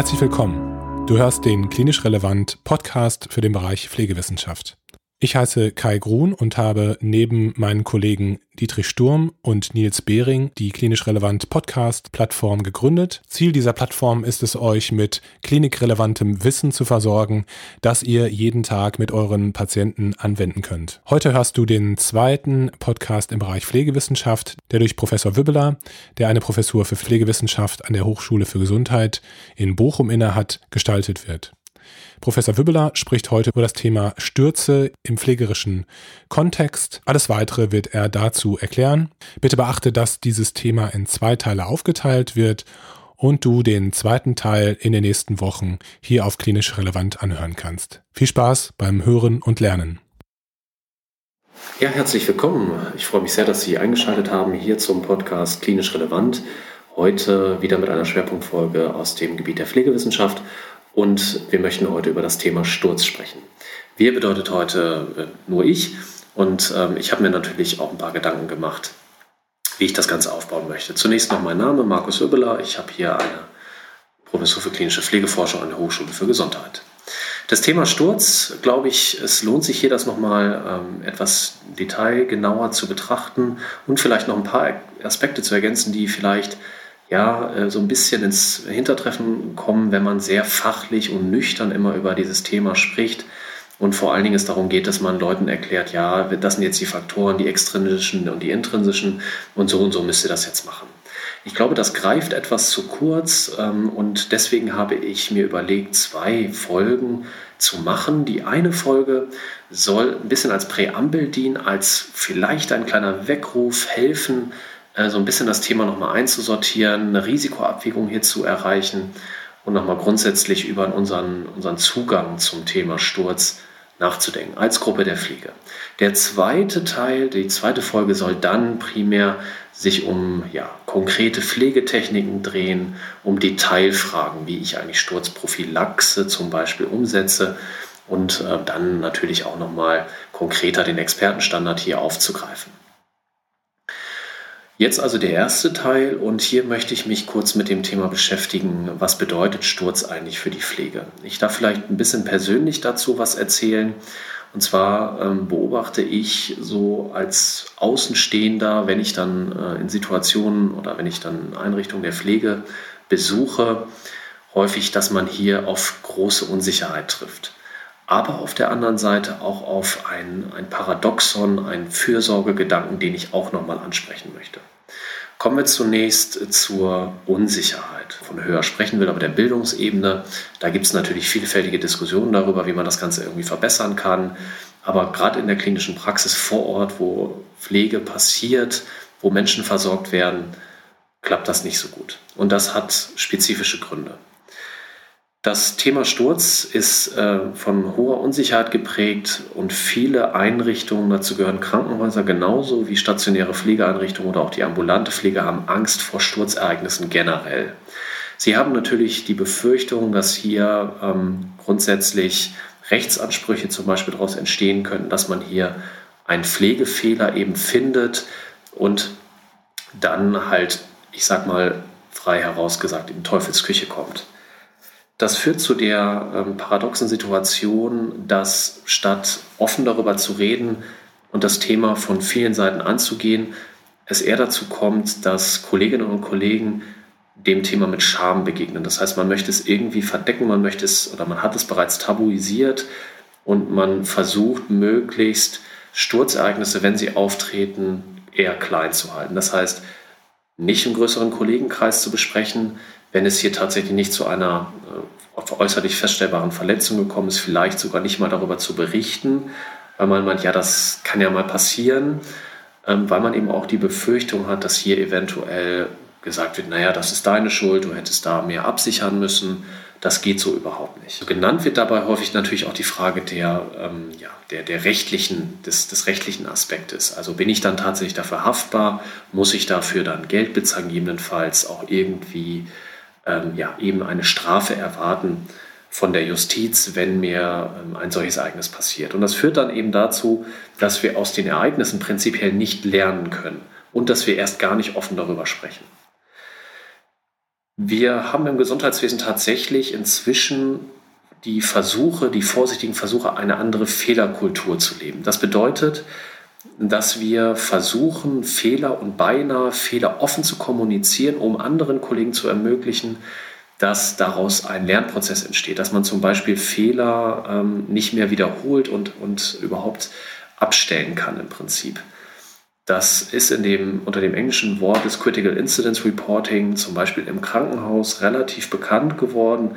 Herzlich willkommen. Du hörst den klinisch relevant Podcast für den Bereich Pflegewissenschaft. Ich heiße Kai Grun und habe neben meinen Kollegen Dietrich Sturm und Nils Behring die klinisch relevant Podcast Plattform gegründet. Ziel dieser Plattform ist es, euch mit klinikrelevantem Wissen zu versorgen, das ihr jeden Tag mit euren Patienten anwenden könnt. Heute hörst du den zweiten Podcast im Bereich Pflegewissenschaft, der durch Professor Wibbeler, der eine Professur für Pflegewissenschaft an der Hochschule für Gesundheit in Bochum innehat, gestaltet wird. Professor Wübbeler spricht heute über das Thema Stürze im pflegerischen Kontext. Alles weitere wird er dazu erklären. Bitte beachte, dass dieses Thema in zwei Teile aufgeteilt wird und du den zweiten Teil in den nächsten Wochen hier auf klinisch relevant anhören kannst. Viel Spaß beim Hören und Lernen. Ja, herzlich willkommen. Ich freue mich sehr, dass Sie eingeschaltet haben hier zum Podcast Klinisch Relevant. Heute wieder mit einer Schwerpunktfolge aus dem Gebiet der Pflegewissenschaft und wir möchten heute über das Thema Sturz sprechen. Wir bedeutet heute äh, nur ich und ähm, ich habe mir natürlich auch ein paar Gedanken gemacht, wie ich das Ganze aufbauen möchte. Zunächst noch mein Name, Markus Öbeler. Ich habe hier eine Professur für klinische Pflegeforschung an der Hochschule für Gesundheit. Das Thema Sturz, glaube ich, es lohnt sich hier das nochmal ähm, etwas detailgenauer zu betrachten und vielleicht noch ein paar Aspekte zu ergänzen, die vielleicht ja, äh, so ein bisschen ins Hintertreffen kommen, wenn man sehr fachlich und nüchtern immer über dieses Thema spricht. Und vor allen Dingen es darum geht, dass man Leuten erklärt, ja, das sind jetzt die Faktoren, die extrinsischen und die intrinsischen und so und so müsst ihr das jetzt machen. Ich glaube, das greift etwas zu kurz ähm, und deswegen habe ich mir überlegt, zwei Folgen zu machen. Die eine Folge soll ein bisschen als Präambel dienen, als vielleicht ein kleiner Weckruf helfen, so ein bisschen das Thema nochmal einzusortieren, eine Risikoabwägung hier zu erreichen und nochmal grundsätzlich über unseren, unseren Zugang zum Thema Sturz nachzudenken, als Gruppe der Pflege. Der zweite Teil, die zweite Folge soll dann primär sich um ja, konkrete Pflegetechniken drehen, um Detailfragen, wie ich eigentlich Sturzprophylaxe zum Beispiel umsetze und äh, dann natürlich auch nochmal konkreter den Expertenstandard hier aufzugreifen. Jetzt also der erste Teil und hier möchte ich mich kurz mit dem Thema beschäftigen, was bedeutet Sturz eigentlich für die Pflege. Ich darf vielleicht ein bisschen persönlich dazu was erzählen. Und zwar ähm, beobachte ich so als Außenstehender, wenn ich dann äh, in Situationen oder wenn ich dann Einrichtungen der Pflege besuche, häufig, dass man hier auf große Unsicherheit trifft aber auf der anderen Seite auch auf ein, ein Paradoxon, einen Fürsorgegedanken, den ich auch nochmal ansprechen möchte. Kommen wir zunächst zur Unsicherheit. Von höher sprechen will, aber der Bildungsebene. Da gibt es natürlich vielfältige Diskussionen darüber, wie man das Ganze irgendwie verbessern kann. Aber gerade in der klinischen Praxis vor Ort, wo Pflege passiert, wo Menschen versorgt werden, klappt das nicht so gut. Und das hat spezifische Gründe. Das Thema Sturz ist äh, von hoher Unsicherheit geprägt und viele Einrichtungen, dazu gehören Krankenhäuser genauso wie stationäre Pflegeeinrichtungen oder auch die ambulante Pflege, haben Angst vor Sturzereignissen generell. Sie haben natürlich die Befürchtung, dass hier ähm, grundsätzlich Rechtsansprüche zum Beispiel daraus entstehen könnten, dass man hier einen Pflegefehler eben findet und dann halt, ich sag mal frei herausgesagt, in Teufelsküche kommt. Das führt zu der ähm, paradoxen Situation, dass statt offen darüber zu reden und das Thema von vielen Seiten anzugehen, es eher dazu kommt, dass Kolleginnen und Kollegen dem Thema mit Scham begegnen. Das heißt, man möchte es irgendwie verdecken, man möchte es oder man hat es bereits tabuisiert und man versucht möglichst Sturzereignisse, wenn sie auftreten, eher klein zu halten. Das heißt, nicht im größeren Kollegenkreis zu besprechen, wenn es hier tatsächlich nicht zu einer äh, äußerlich feststellbaren Verletzung gekommen ist, vielleicht sogar nicht mal darüber zu berichten, weil man meint, ja, das kann ja mal passieren, ähm, weil man eben auch die Befürchtung hat, dass hier eventuell gesagt wird, naja, das ist deine Schuld, du hättest da mehr absichern müssen. Das geht so überhaupt nicht. Genannt wird dabei häufig natürlich auch die Frage der, ähm, ja, der, der rechtlichen, des, des rechtlichen Aspektes. Also bin ich dann tatsächlich dafür haftbar? Muss ich dafür dann Geld bezahlen, gegebenenfalls auch irgendwie ähm, ja, eben eine Strafe erwarten von der Justiz, wenn mir ähm, ein solches Ereignis passiert. Und das führt dann eben dazu, dass wir aus den Ereignissen prinzipiell nicht lernen können und dass wir erst gar nicht offen darüber sprechen. Wir haben im Gesundheitswesen tatsächlich inzwischen die Versuche, die vorsichtigen Versuche, eine andere Fehlerkultur zu leben. Das bedeutet, dass wir versuchen, Fehler und beinahe Fehler offen zu kommunizieren, um anderen Kollegen zu ermöglichen, dass daraus ein Lernprozess entsteht, dass man zum Beispiel Fehler ähm, nicht mehr wiederholt und, und überhaupt abstellen kann im Prinzip. Das ist in dem, unter dem englischen Wort des Critical Incidence Reporting zum Beispiel im Krankenhaus relativ bekannt geworden.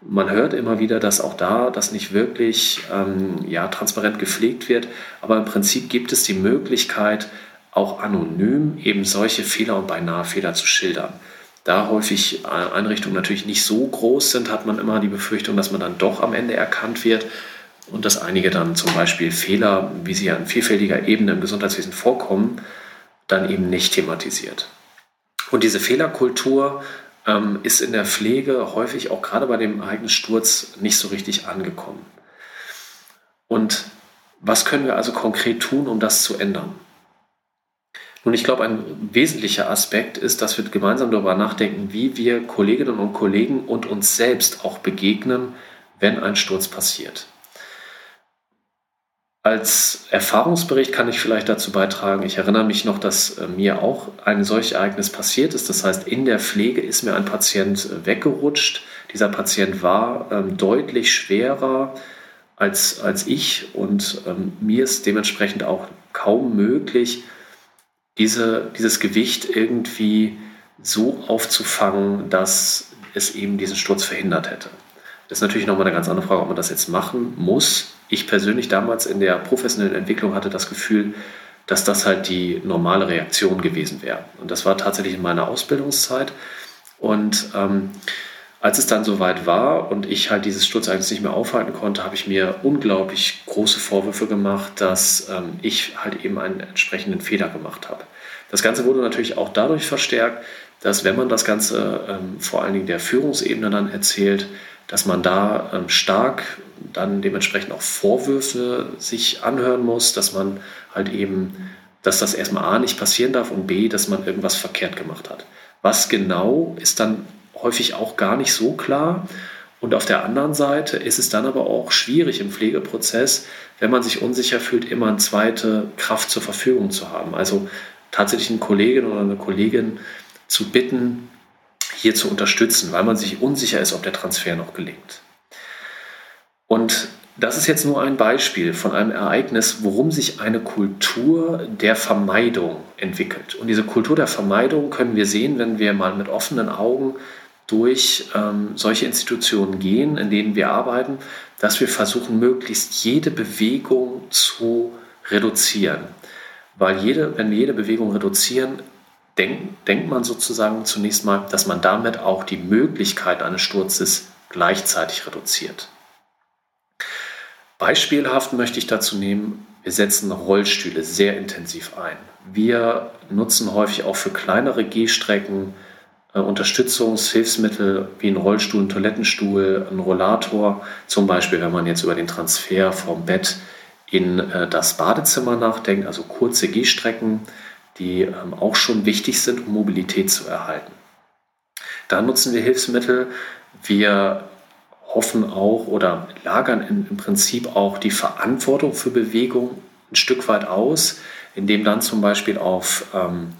Man hört immer wieder, dass auch da das nicht wirklich ähm, ja, transparent gepflegt wird, aber im Prinzip gibt es die Möglichkeit, auch anonym eben solche Fehler und beinahe Fehler zu schildern. Da häufig Einrichtungen natürlich nicht so groß sind, hat man immer die Befürchtung, dass man dann doch am Ende erkannt wird und dass einige dann zum Beispiel Fehler, wie sie ja in vielfältiger Ebene im Gesundheitswesen vorkommen, dann eben nicht thematisiert. Und diese Fehlerkultur ähm, ist in der Pflege häufig auch gerade bei dem Ereignissturz nicht so richtig angekommen. Und was können wir also konkret tun, um das zu ändern? Nun, ich glaube, ein wesentlicher Aspekt ist, dass wir gemeinsam darüber nachdenken, wie wir Kolleginnen und Kollegen und uns selbst auch begegnen, wenn ein Sturz passiert. Als Erfahrungsbericht kann ich vielleicht dazu beitragen, ich erinnere mich noch, dass äh, mir auch ein solches Ereignis passiert ist. Das heißt, in der Pflege ist mir ein Patient äh, weggerutscht. Dieser Patient war ähm, deutlich schwerer als, als ich und ähm, mir ist dementsprechend auch kaum möglich, diese, dieses Gewicht irgendwie so aufzufangen, dass es eben diesen Sturz verhindert hätte. Das ist natürlich nochmal eine ganz andere Frage, ob man das jetzt machen muss ich persönlich damals in der professionellen Entwicklung hatte das Gefühl, dass das halt die normale Reaktion gewesen wäre. Und das war tatsächlich in meiner Ausbildungszeit. Und ähm, als es dann soweit war und ich halt dieses Sturzereignis nicht mehr aufhalten konnte, habe ich mir unglaublich große Vorwürfe gemacht, dass ähm, ich halt eben einen entsprechenden Fehler gemacht habe. Das Ganze wurde natürlich auch dadurch verstärkt, dass wenn man das Ganze ähm, vor allen Dingen der Führungsebene dann erzählt, dass man da ähm, stark dann dementsprechend auch Vorwürfe sich anhören muss, dass man halt eben, dass das erstmal A nicht passieren darf und B, dass man irgendwas verkehrt gemacht hat. Was genau ist dann häufig auch gar nicht so klar. Und auf der anderen Seite ist es dann aber auch schwierig im Pflegeprozess, wenn man sich unsicher fühlt, immer eine zweite Kraft zur Verfügung zu haben. Also tatsächlich eine Kollegin oder eine Kollegin zu bitten, hier zu unterstützen, weil man sich unsicher ist, ob der Transfer noch gelingt. Und das ist jetzt nur ein Beispiel von einem Ereignis, worum sich eine Kultur der Vermeidung entwickelt. Und diese Kultur der Vermeidung können wir sehen, wenn wir mal mit offenen Augen durch ähm, solche Institutionen gehen, in denen wir arbeiten, dass wir versuchen, möglichst jede Bewegung zu reduzieren. Weil jede, wenn wir jede Bewegung reduzieren, denk, denkt man sozusagen zunächst mal, dass man damit auch die Möglichkeit eines Sturzes gleichzeitig reduziert. Beispielhaft möchte ich dazu nehmen, wir setzen Rollstühle sehr intensiv ein. Wir nutzen häufig auch für kleinere Gehstrecken äh, Unterstützungshilfsmittel wie ein Rollstuhl, ein Toilettenstuhl, ein Rollator. Zum Beispiel, wenn man jetzt über den Transfer vom Bett in äh, das Badezimmer nachdenkt, also kurze Gehstrecken, die ähm, auch schon wichtig sind, um Mobilität zu erhalten. Da nutzen wir Hilfsmittel. Wir hoffen auch oder lagern im Prinzip auch die Verantwortung für Bewegung ein Stück weit aus, indem dann zum Beispiel auf ähm,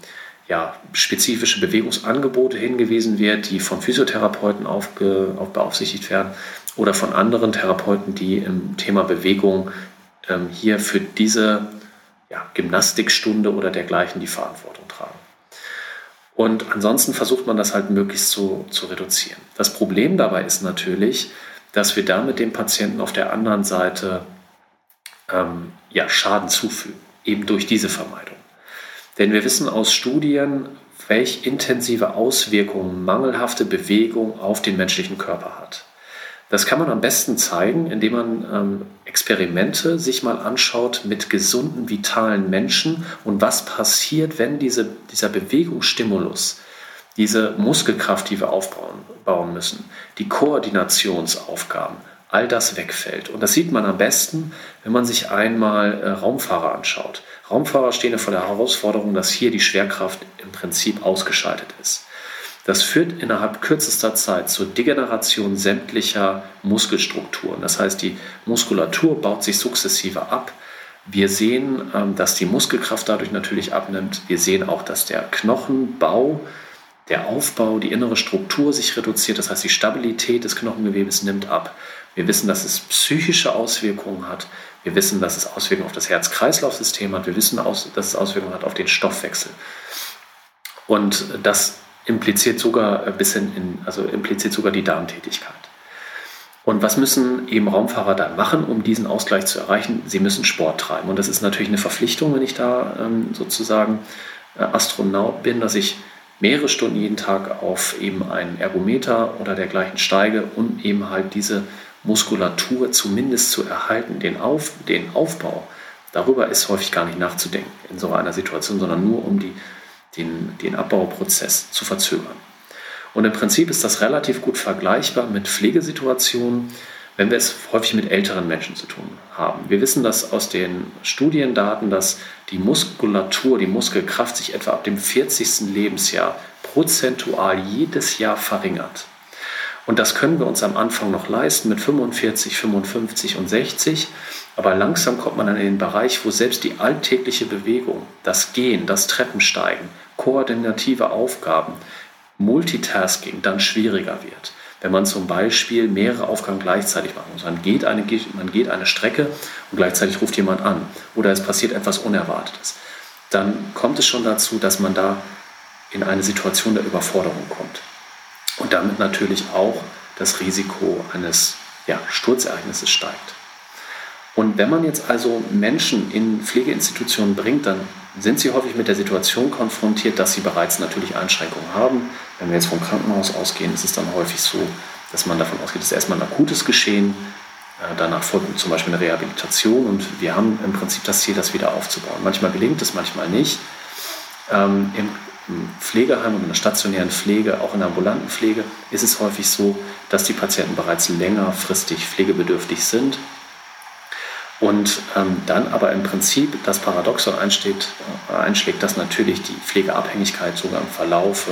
ja, spezifische Bewegungsangebote hingewiesen wird, die von Physiotherapeuten aufge, auf beaufsichtigt werden oder von anderen Therapeuten, die im Thema Bewegung ähm, hier für diese ja, Gymnastikstunde oder dergleichen die Verantwortung tragen. Und ansonsten versucht man das halt möglichst zu, zu reduzieren. Das Problem dabei ist natürlich, dass wir damit dem Patienten auf der anderen Seite ähm, ja, Schaden zufügen, eben durch diese Vermeidung. Denn wir wissen aus Studien, welche intensive Auswirkungen mangelhafte Bewegung auf den menschlichen Körper hat. Das kann man am besten zeigen, indem man ähm, Experimente sich mal anschaut mit gesunden, vitalen Menschen und was passiert, wenn diese, dieser Bewegungsstimulus, diese Muskelkraft, die wir aufbauen müssen, die Koordinationsaufgaben, all das wegfällt. Und das sieht man am besten, wenn man sich einmal äh, Raumfahrer anschaut. Raumfahrer stehen vor der Herausforderung, dass hier die Schwerkraft im Prinzip ausgeschaltet ist. Das führt innerhalb kürzester Zeit zur Degeneration sämtlicher Muskelstrukturen. Das heißt, die Muskulatur baut sich sukzessive ab. Wir sehen, ähm, dass die Muskelkraft dadurch natürlich abnimmt. Wir sehen auch, dass der Knochenbau, der Aufbau, die innere Struktur sich reduziert. Das heißt, die Stabilität des Knochengewebes nimmt ab. Wir wissen, dass es psychische Auswirkungen hat. Wir wissen, dass es Auswirkungen auf das Herz-Kreislauf-System hat. Wir wissen, dass es Auswirkungen hat auf den Stoffwechsel. Und das impliziert sogar bis in, also impliziert sogar die Darmtätigkeit. Und was müssen eben Raumfahrer dann machen, um diesen Ausgleich zu erreichen? Sie müssen Sport treiben. Und das ist natürlich eine Verpflichtung, wenn ich da ähm, sozusagen äh, Astronaut bin, dass ich mehrere Stunden jeden Tag auf eben einen Ergometer oder dergleichen steige und eben halt diese Muskulatur zumindest zu erhalten, den, Auf, den Aufbau. Darüber ist häufig gar nicht nachzudenken in so einer Situation, sondern nur um die den, den Abbauprozess zu verzögern. Und im Prinzip ist das relativ gut vergleichbar mit Pflegesituationen, wenn wir es häufig mit älteren Menschen zu tun haben. Wir wissen das aus den Studiendaten, dass die Muskulatur, die Muskelkraft sich etwa ab dem 40. Lebensjahr prozentual jedes Jahr verringert. Und das können wir uns am Anfang noch leisten mit 45, 55 und 60. Aber langsam kommt man dann in den Bereich, wo selbst die alltägliche Bewegung, das Gehen, das Treppensteigen, koordinative Aufgaben, Multitasking dann schwieriger wird. Wenn man zum Beispiel mehrere Aufgaben gleichzeitig machen muss. Man geht eine, man geht eine Strecke und gleichzeitig ruft jemand an oder es passiert etwas Unerwartetes. Dann kommt es schon dazu, dass man da in eine Situation der Überforderung kommt und damit natürlich auch das Risiko eines ja, Sturzereignisses steigt. Und wenn man jetzt also Menschen in Pflegeinstitutionen bringt, dann sind sie häufig mit der Situation konfrontiert, dass sie bereits natürlich Einschränkungen haben. Wenn wir jetzt vom Krankenhaus ausgehen, ist es dann häufig so, dass man davon ausgeht, dass erstmal ein akutes Geschehen, äh, danach folgt zum Beispiel eine Rehabilitation und wir haben im Prinzip das Ziel, das wieder aufzubauen. Manchmal gelingt es, manchmal nicht. Ähm, Im Pflegeheim und in der stationären Pflege, auch in der ambulanten Pflege, ist es häufig so, dass die Patienten bereits längerfristig pflegebedürftig sind und ähm, dann aber im Prinzip das Paradoxon einsteht, äh, einschlägt, dass natürlich die Pflegeabhängigkeit sogar im Verlaufe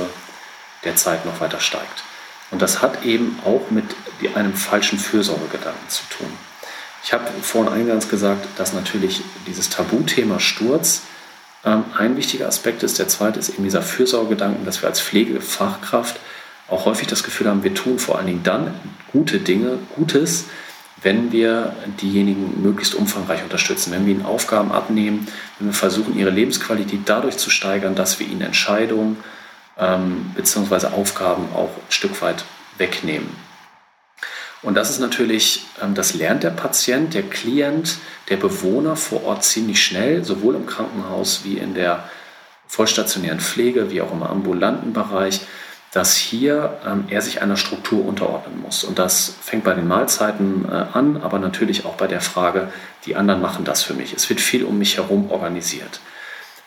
der Zeit noch weiter steigt. Und das hat eben auch mit einem falschen Fürsorgegedanken zu tun. Ich habe vorhin eingangs gesagt, dass natürlich dieses Tabuthema Sturz ähm, ein wichtiger Aspekt ist. Der zweite ist eben dieser Fürsorgegedanken, dass wir als Pflegefachkraft auch häufig das Gefühl haben, wir tun vor allen Dingen dann gute Dinge, Gutes, wenn wir diejenigen möglichst umfangreich unterstützen, wenn wir ihnen Aufgaben abnehmen, wenn wir versuchen, ihre Lebensqualität dadurch zu steigern, dass wir ihnen Entscheidungen ähm, bzw. Aufgaben auch ein Stück weit wegnehmen. Und das ist natürlich, ähm, das lernt der Patient, der Klient, der Bewohner vor Ort ziemlich schnell, sowohl im Krankenhaus wie in der vollstationären Pflege, wie auch im ambulanten Bereich, dass hier ähm, er sich einer Struktur unterordnen muss. Und das fängt bei den Mahlzeiten äh, an, aber natürlich auch bei der Frage, die anderen machen das für mich. Es wird viel um mich herum organisiert.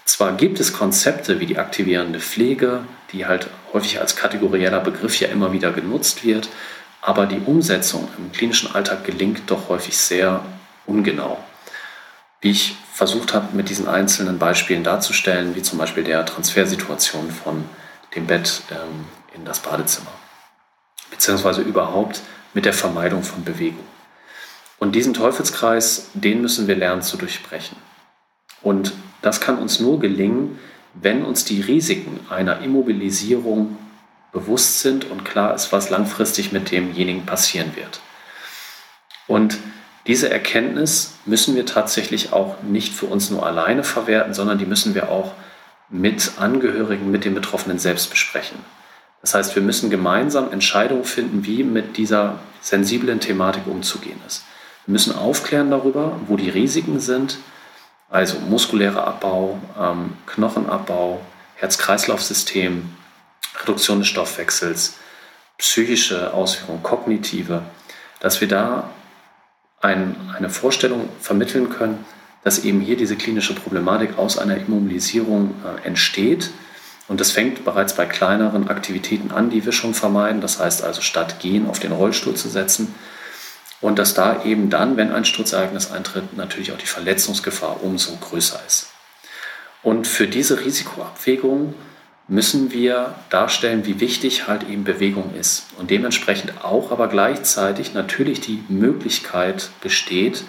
Zwar gibt es Konzepte wie die aktivierende Pflege, die halt häufig als kategorieller Begriff ja immer wieder genutzt wird, aber die Umsetzung im klinischen Alltag gelingt doch häufig sehr ungenau. Wie ich versucht habe, mit diesen einzelnen Beispielen darzustellen, wie zum Beispiel der Transfersituation von dem Bett ähm, in das Badezimmer. Beziehungsweise überhaupt mit der Vermeidung von Bewegung. Und diesen Teufelskreis, den müssen wir lernen zu durchbrechen. Und das kann uns nur gelingen, wenn uns die Risiken einer Immobilisierung bewusst sind und klar ist, was langfristig mit demjenigen passieren wird. Und diese Erkenntnis müssen wir tatsächlich auch nicht für uns nur alleine verwerten, sondern die müssen wir auch mit Angehörigen, mit den Betroffenen selbst besprechen. Das heißt, wir müssen gemeinsam Entscheidungen finden, wie mit dieser sensiblen Thematik umzugehen ist. Wir müssen aufklären darüber, wo die Risiken sind, also muskulärer Abbau, ähm, Knochenabbau, Herz-Kreislauf-System, Reduktion des Stoffwechsels, psychische Auswirkungen, kognitive, dass wir da ein, eine Vorstellung vermitteln können, dass eben hier diese klinische Problematik aus einer Immobilisierung äh, entsteht. Und das fängt bereits bei kleineren Aktivitäten an, die wir schon vermeiden. Das heißt also, statt gehen auf den Rollstuhl zu setzen. Und dass da eben dann, wenn ein Sturzereignis eintritt, natürlich auch die Verletzungsgefahr umso größer ist. Und für diese Risikoabwägung müssen wir darstellen, wie wichtig halt eben Bewegung ist. Und dementsprechend auch aber gleichzeitig natürlich die Möglichkeit besteht,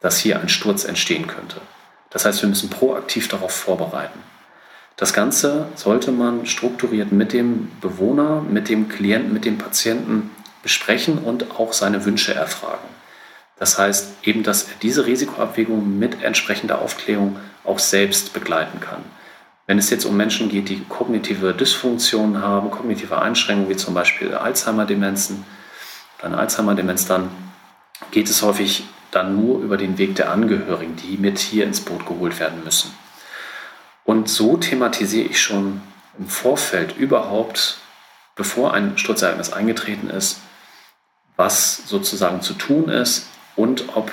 dass hier ein Sturz entstehen könnte. Das heißt, wir müssen proaktiv darauf vorbereiten. Das Ganze sollte man strukturiert mit dem Bewohner, mit dem Klienten, mit dem Patienten besprechen und auch seine Wünsche erfragen. Das heißt eben, dass er diese Risikoabwägung mit entsprechender Aufklärung auch selbst begleiten kann. Wenn es jetzt um Menschen geht, die kognitive Dysfunktionen haben, kognitive Einschränkungen wie zum Beispiel Alzheimer-Demenzen eine Alzheimer-Demenz, dann geht es häufig dann nur über den Weg der Angehörigen, die mit hier ins Boot geholt werden müssen. Und so thematisiere ich schon im Vorfeld überhaupt, bevor ein Sturzereignis eingetreten ist, was sozusagen zu tun ist und ob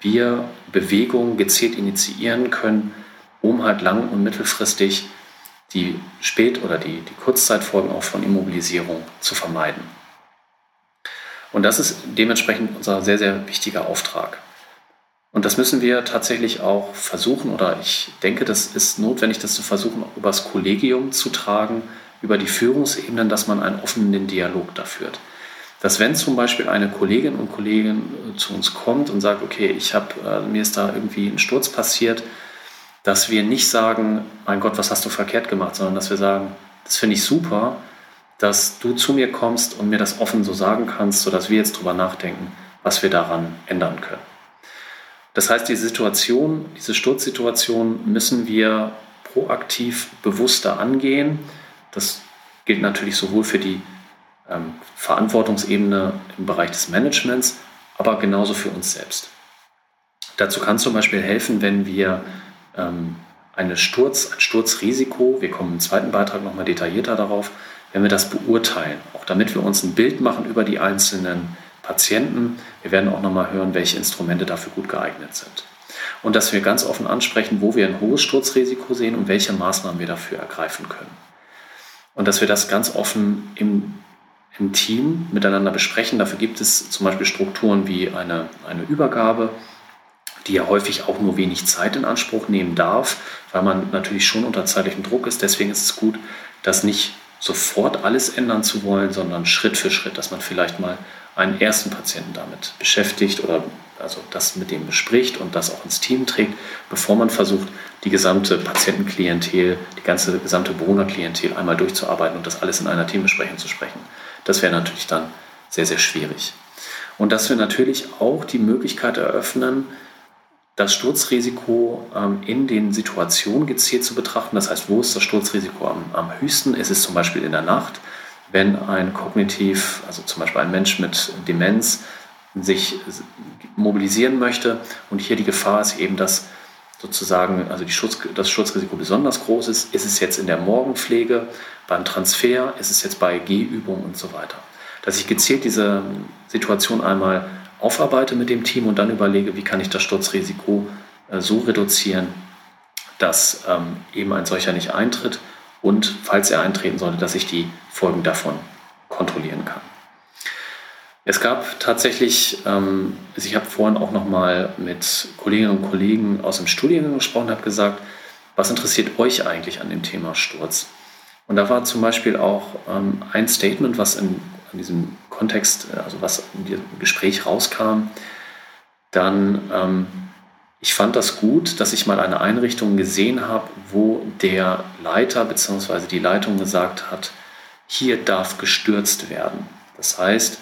wir Bewegungen gezielt initiieren können, um halt lang- und mittelfristig die Spät- oder die, die Kurzzeitfolgen auch von Immobilisierung zu vermeiden. Und das ist dementsprechend unser sehr, sehr wichtiger Auftrag. Und das müssen wir tatsächlich auch versuchen, oder ich denke, das ist notwendig, das zu versuchen, übers Kollegium zu tragen, über die Führungsebenen, dass man einen offenen Dialog da führt. Dass wenn zum Beispiel eine Kollegin und Kollegin äh, zu uns kommt und sagt, okay, ich habe, äh, mir ist da irgendwie ein Sturz passiert, dass wir nicht sagen, mein Gott, was hast du verkehrt gemacht, sondern dass wir sagen, das finde ich super, dass du zu mir kommst und mir das offen so sagen kannst, sodass wir jetzt drüber nachdenken, was wir daran ändern können. Das heißt, die Situation, diese Sturzsituation müssen wir proaktiv bewusster angehen. Das gilt natürlich sowohl für die ähm, Verantwortungsebene im Bereich des Managements, aber genauso für uns selbst. Dazu kann zum Beispiel helfen, wenn wir ähm, eine Sturz, ein Sturzrisiko, wir kommen im zweiten Beitrag nochmal detaillierter darauf, wenn wir das beurteilen, auch damit wir uns ein Bild machen über die einzelnen Patienten. Wir werden auch nochmal hören, welche Instrumente dafür gut geeignet sind. Und dass wir ganz offen ansprechen, wo wir ein hohes Sturzrisiko sehen und welche Maßnahmen wir dafür ergreifen können. Und dass wir das ganz offen im, im Team miteinander besprechen. Dafür gibt es zum Beispiel Strukturen wie eine, eine Übergabe, die ja häufig auch nur wenig Zeit in Anspruch nehmen darf, weil man natürlich schon unter zeitlichem Druck ist. Deswegen ist es gut, das nicht sofort alles ändern zu wollen, sondern Schritt für Schritt, dass man vielleicht mal einen ersten Patienten damit beschäftigt oder also das mit dem bespricht und das auch ins Team trägt, bevor man versucht, die gesamte Patientenklientel, die ganze gesamte Bewohnerklientel einmal durchzuarbeiten und das alles in einer Teambesprechung zu sprechen. Das wäre natürlich dann sehr, sehr schwierig. Und dass wir natürlich auch die Möglichkeit eröffnen, das Sturzrisiko ähm, in den Situationen gezielt zu betrachten. Das heißt, wo ist das Sturzrisiko am, am höchsten? Ist es zum Beispiel in der Nacht, wenn ein kognitiv, also zum Beispiel ein Mensch mit Demenz, sich mobilisieren möchte und hier die Gefahr ist eben, dass sozusagen also Schutz, das Schutzrisiko besonders groß ist. Ist es jetzt in der Morgenpflege, beim Transfer, ist es jetzt bei Gehübungen und so weiter. Dass ich gezielt diese Situation einmal aufarbeite mit dem Team und dann überlege, wie kann ich das Sturzrisiko äh, so reduzieren, dass ähm, eben ein solcher nicht eintritt und falls er eintreten sollte, dass ich die Folgen davon kontrollieren kann. Es gab tatsächlich, ähm, also ich habe vorhin auch noch mal mit Kolleginnen und Kollegen aus dem Studiengang gesprochen, habe gesagt, was interessiert euch eigentlich an dem Thema Sturz? Und da war zum Beispiel auch ähm, ein Statement, was in, in diesem Kontext, äh, also was in diesem Gespräch rauskam, dann, ähm, ich fand das gut, dass ich mal eine Einrichtung gesehen habe, wo der Leiter bzw. die Leitung gesagt hat, hier darf gestürzt werden. Das heißt,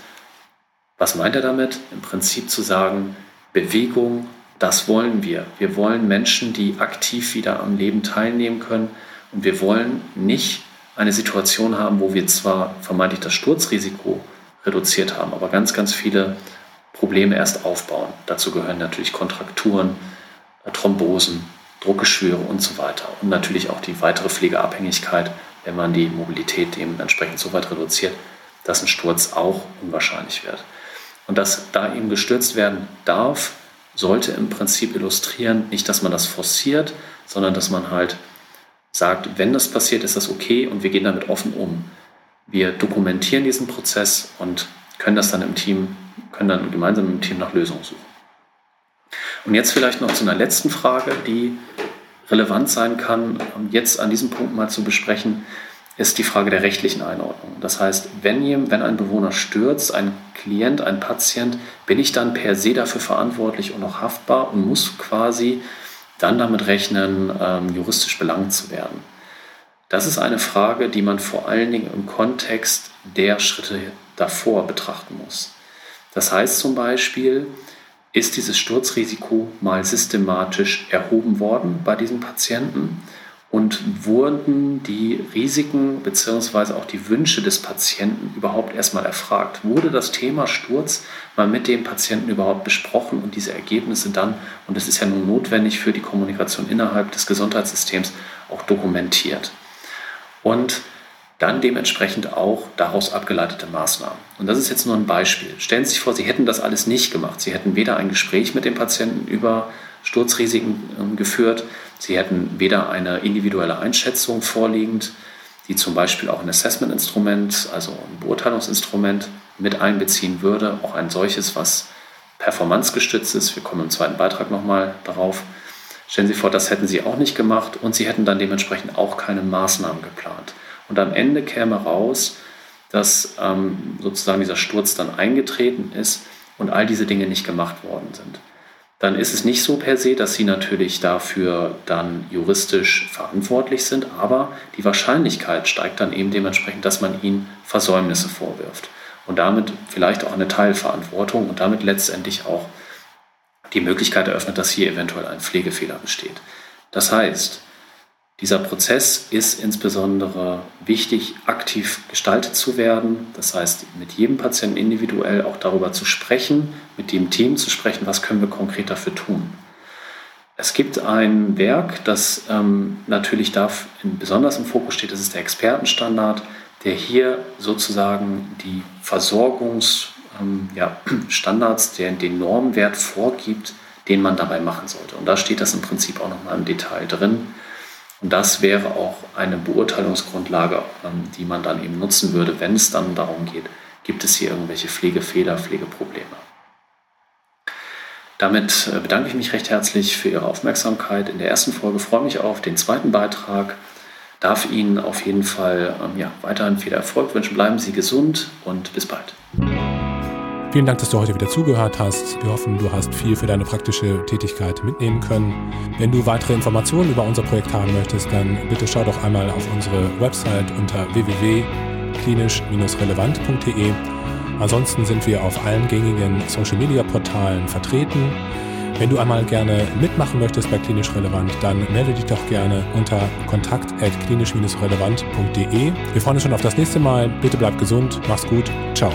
was meint er damit? Im Prinzip zu sagen, Bewegung, das wollen wir. Wir wollen Menschen, die aktiv wieder am Leben teilnehmen können. Und wir wollen nicht eine Situation haben, wo wir zwar vermeintlich das Sturzrisiko reduziert haben, aber ganz, ganz viele Probleme erst aufbauen. Dazu gehören natürlich Kontrakturen, äh, Thrombosen, Druckgeschwüre und so weiter. Und natürlich auch die weitere Pflegeabhängigkeit, wenn man die Mobilität dementsprechend so weit reduziert, dass ein Sturz auch unwahrscheinlich wird. Und dass da eben gestürzt werden darf, sollte im Prinzip illustrieren, nicht, dass man das forciert, sondern dass man halt sagt, wenn das passiert, ist das okay und wir gehen damit offen um. Wir dokumentieren diesen Prozess und können das dann im Team, können dann gemeinsam im Team nach Lösungen suchen. Und jetzt vielleicht noch zu einer letzten Frage, die relevant sein kann, jetzt an diesem Punkt mal zu besprechen. ist die Frage der rechtlichen Einordnung. Das heißt, wenn, wenn ein Bewohner stürzt, ein Klient, ein Patient, bin ich dann per se dafür verantwortlich und auch haftbar und muss quasi dann damit rechnen, ähm, juristisch belangt zu werden. Das ist eine Frage, die man vor allen Dingen im Kontext der Schritte davor betrachten muss. Das heißt zum Beispiel, ist dieses Sturzrisiko mal systematisch erhoben worden bei diesem Patienten? Und wurden die Risiken bzw. auch die Wünsche des Patienten überhaupt erstmal erfragt? Wurde das Thema Sturz mal mit dem Patienten überhaupt besprochen und diese Ergebnisse dann, und das ist ja nun notwendig für die Kommunikation innerhalb des Gesundheitssystems, auch dokumentiert? Und dann dementsprechend auch daraus abgeleitete Maßnahmen. Und das ist jetzt nur ein Beispiel. Stellen Sie sich vor, Sie hätten das alles nicht gemacht. Sie hätten weder ein Gespräch mit dem Patienten über Sturzrisiken ähm, geführt, Sie hätten weder eine individuelle Einschätzung vorliegend, die zum Beispiel auch ein Assessment-Instrument, also ein Beurteilungsinstrument mit einbeziehen würde, auch ein solches, was performancegestützt ist. Wir kommen im zweiten Beitrag nochmal darauf. Stellen Sie vor, das hätten Sie auch nicht gemacht und Sie hätten dann dementsprechend auch keine Maßnahmen geplant. Und am Ende käme raus, dass ähm, sozusagen dieser Sturz dann eingetreten ist und all diese Dinge nicht gemacht worden sind dann ist es nicht so per se, dass sie natürlich dafür dann juristisch verantwortlich sind, aber die Wahrscheinlichkeit steigt dann eben dementsprechend, dass man ihnen Versäumnisse vorwirft und damit vielleicht auch eine Teilverantwortung und damit letztendlich auch die Möglichkeit eröffnet, dass hier eventuell ein Pflegefehler besteht. Das heißt, dieser Prozess ist insbesondere wichtig, aktiv gestaltet zu werden. Das heißt, mit jedem Patienten individuell auch darüber zu sprechen, mit dem Team zu sprechen, was können wir konkret dafür tun. Es gibt ein Werk, das ähm, natürlich da besonders im Fokus steht, das ist der Expertenstandard, der hier sozusagen die Versorgungsstandards, ähm, ja, den Normwert vorgibt, den man dabei machen sollte. Und da steht das im Prinzip auch nochmal im Detail drin. Und das wäre auch eine Beurteilungsgrundlage, ähm, die man dann eben nutzen würde, wenn es dann darum geht, gibt es hier irgendwelche Pflegefehler, Pflegeprobleme. Damit äh, bedanke ich mich recht herzlich für Ihre Aufmerksamkeit in der ersten Folge. Freue mich auf den zweiten Beitrag. Darf Ihnen auf jeden Fall ähm, ja, weiterhin viel Erfolg wünschen. Bleiben Sie gesund und bis bald. Vielen Dank, dass du heute wieder zugehört hast. Wir hoffen, du hast viel für deine praktische Tätigkeit mitnehmen können. Wenn du weitere Informationen über unser Projekt haben möchtest, dann bitte schau doch einmal auf unsere Website unter www.klinisch-relevant.de. Ansonsten sind wir auf allen gängigen Social-Media-Portalen vertreten. Wenn du einmal gerne mitmachen möchtest bei Klinisch Relevant, dann melde dich doch gerne unter kontakt.klinisch-relevant.de. Wir freuen uns schon auf das nächste Mal. Bitte bleib gesund, mach's gut, ciao.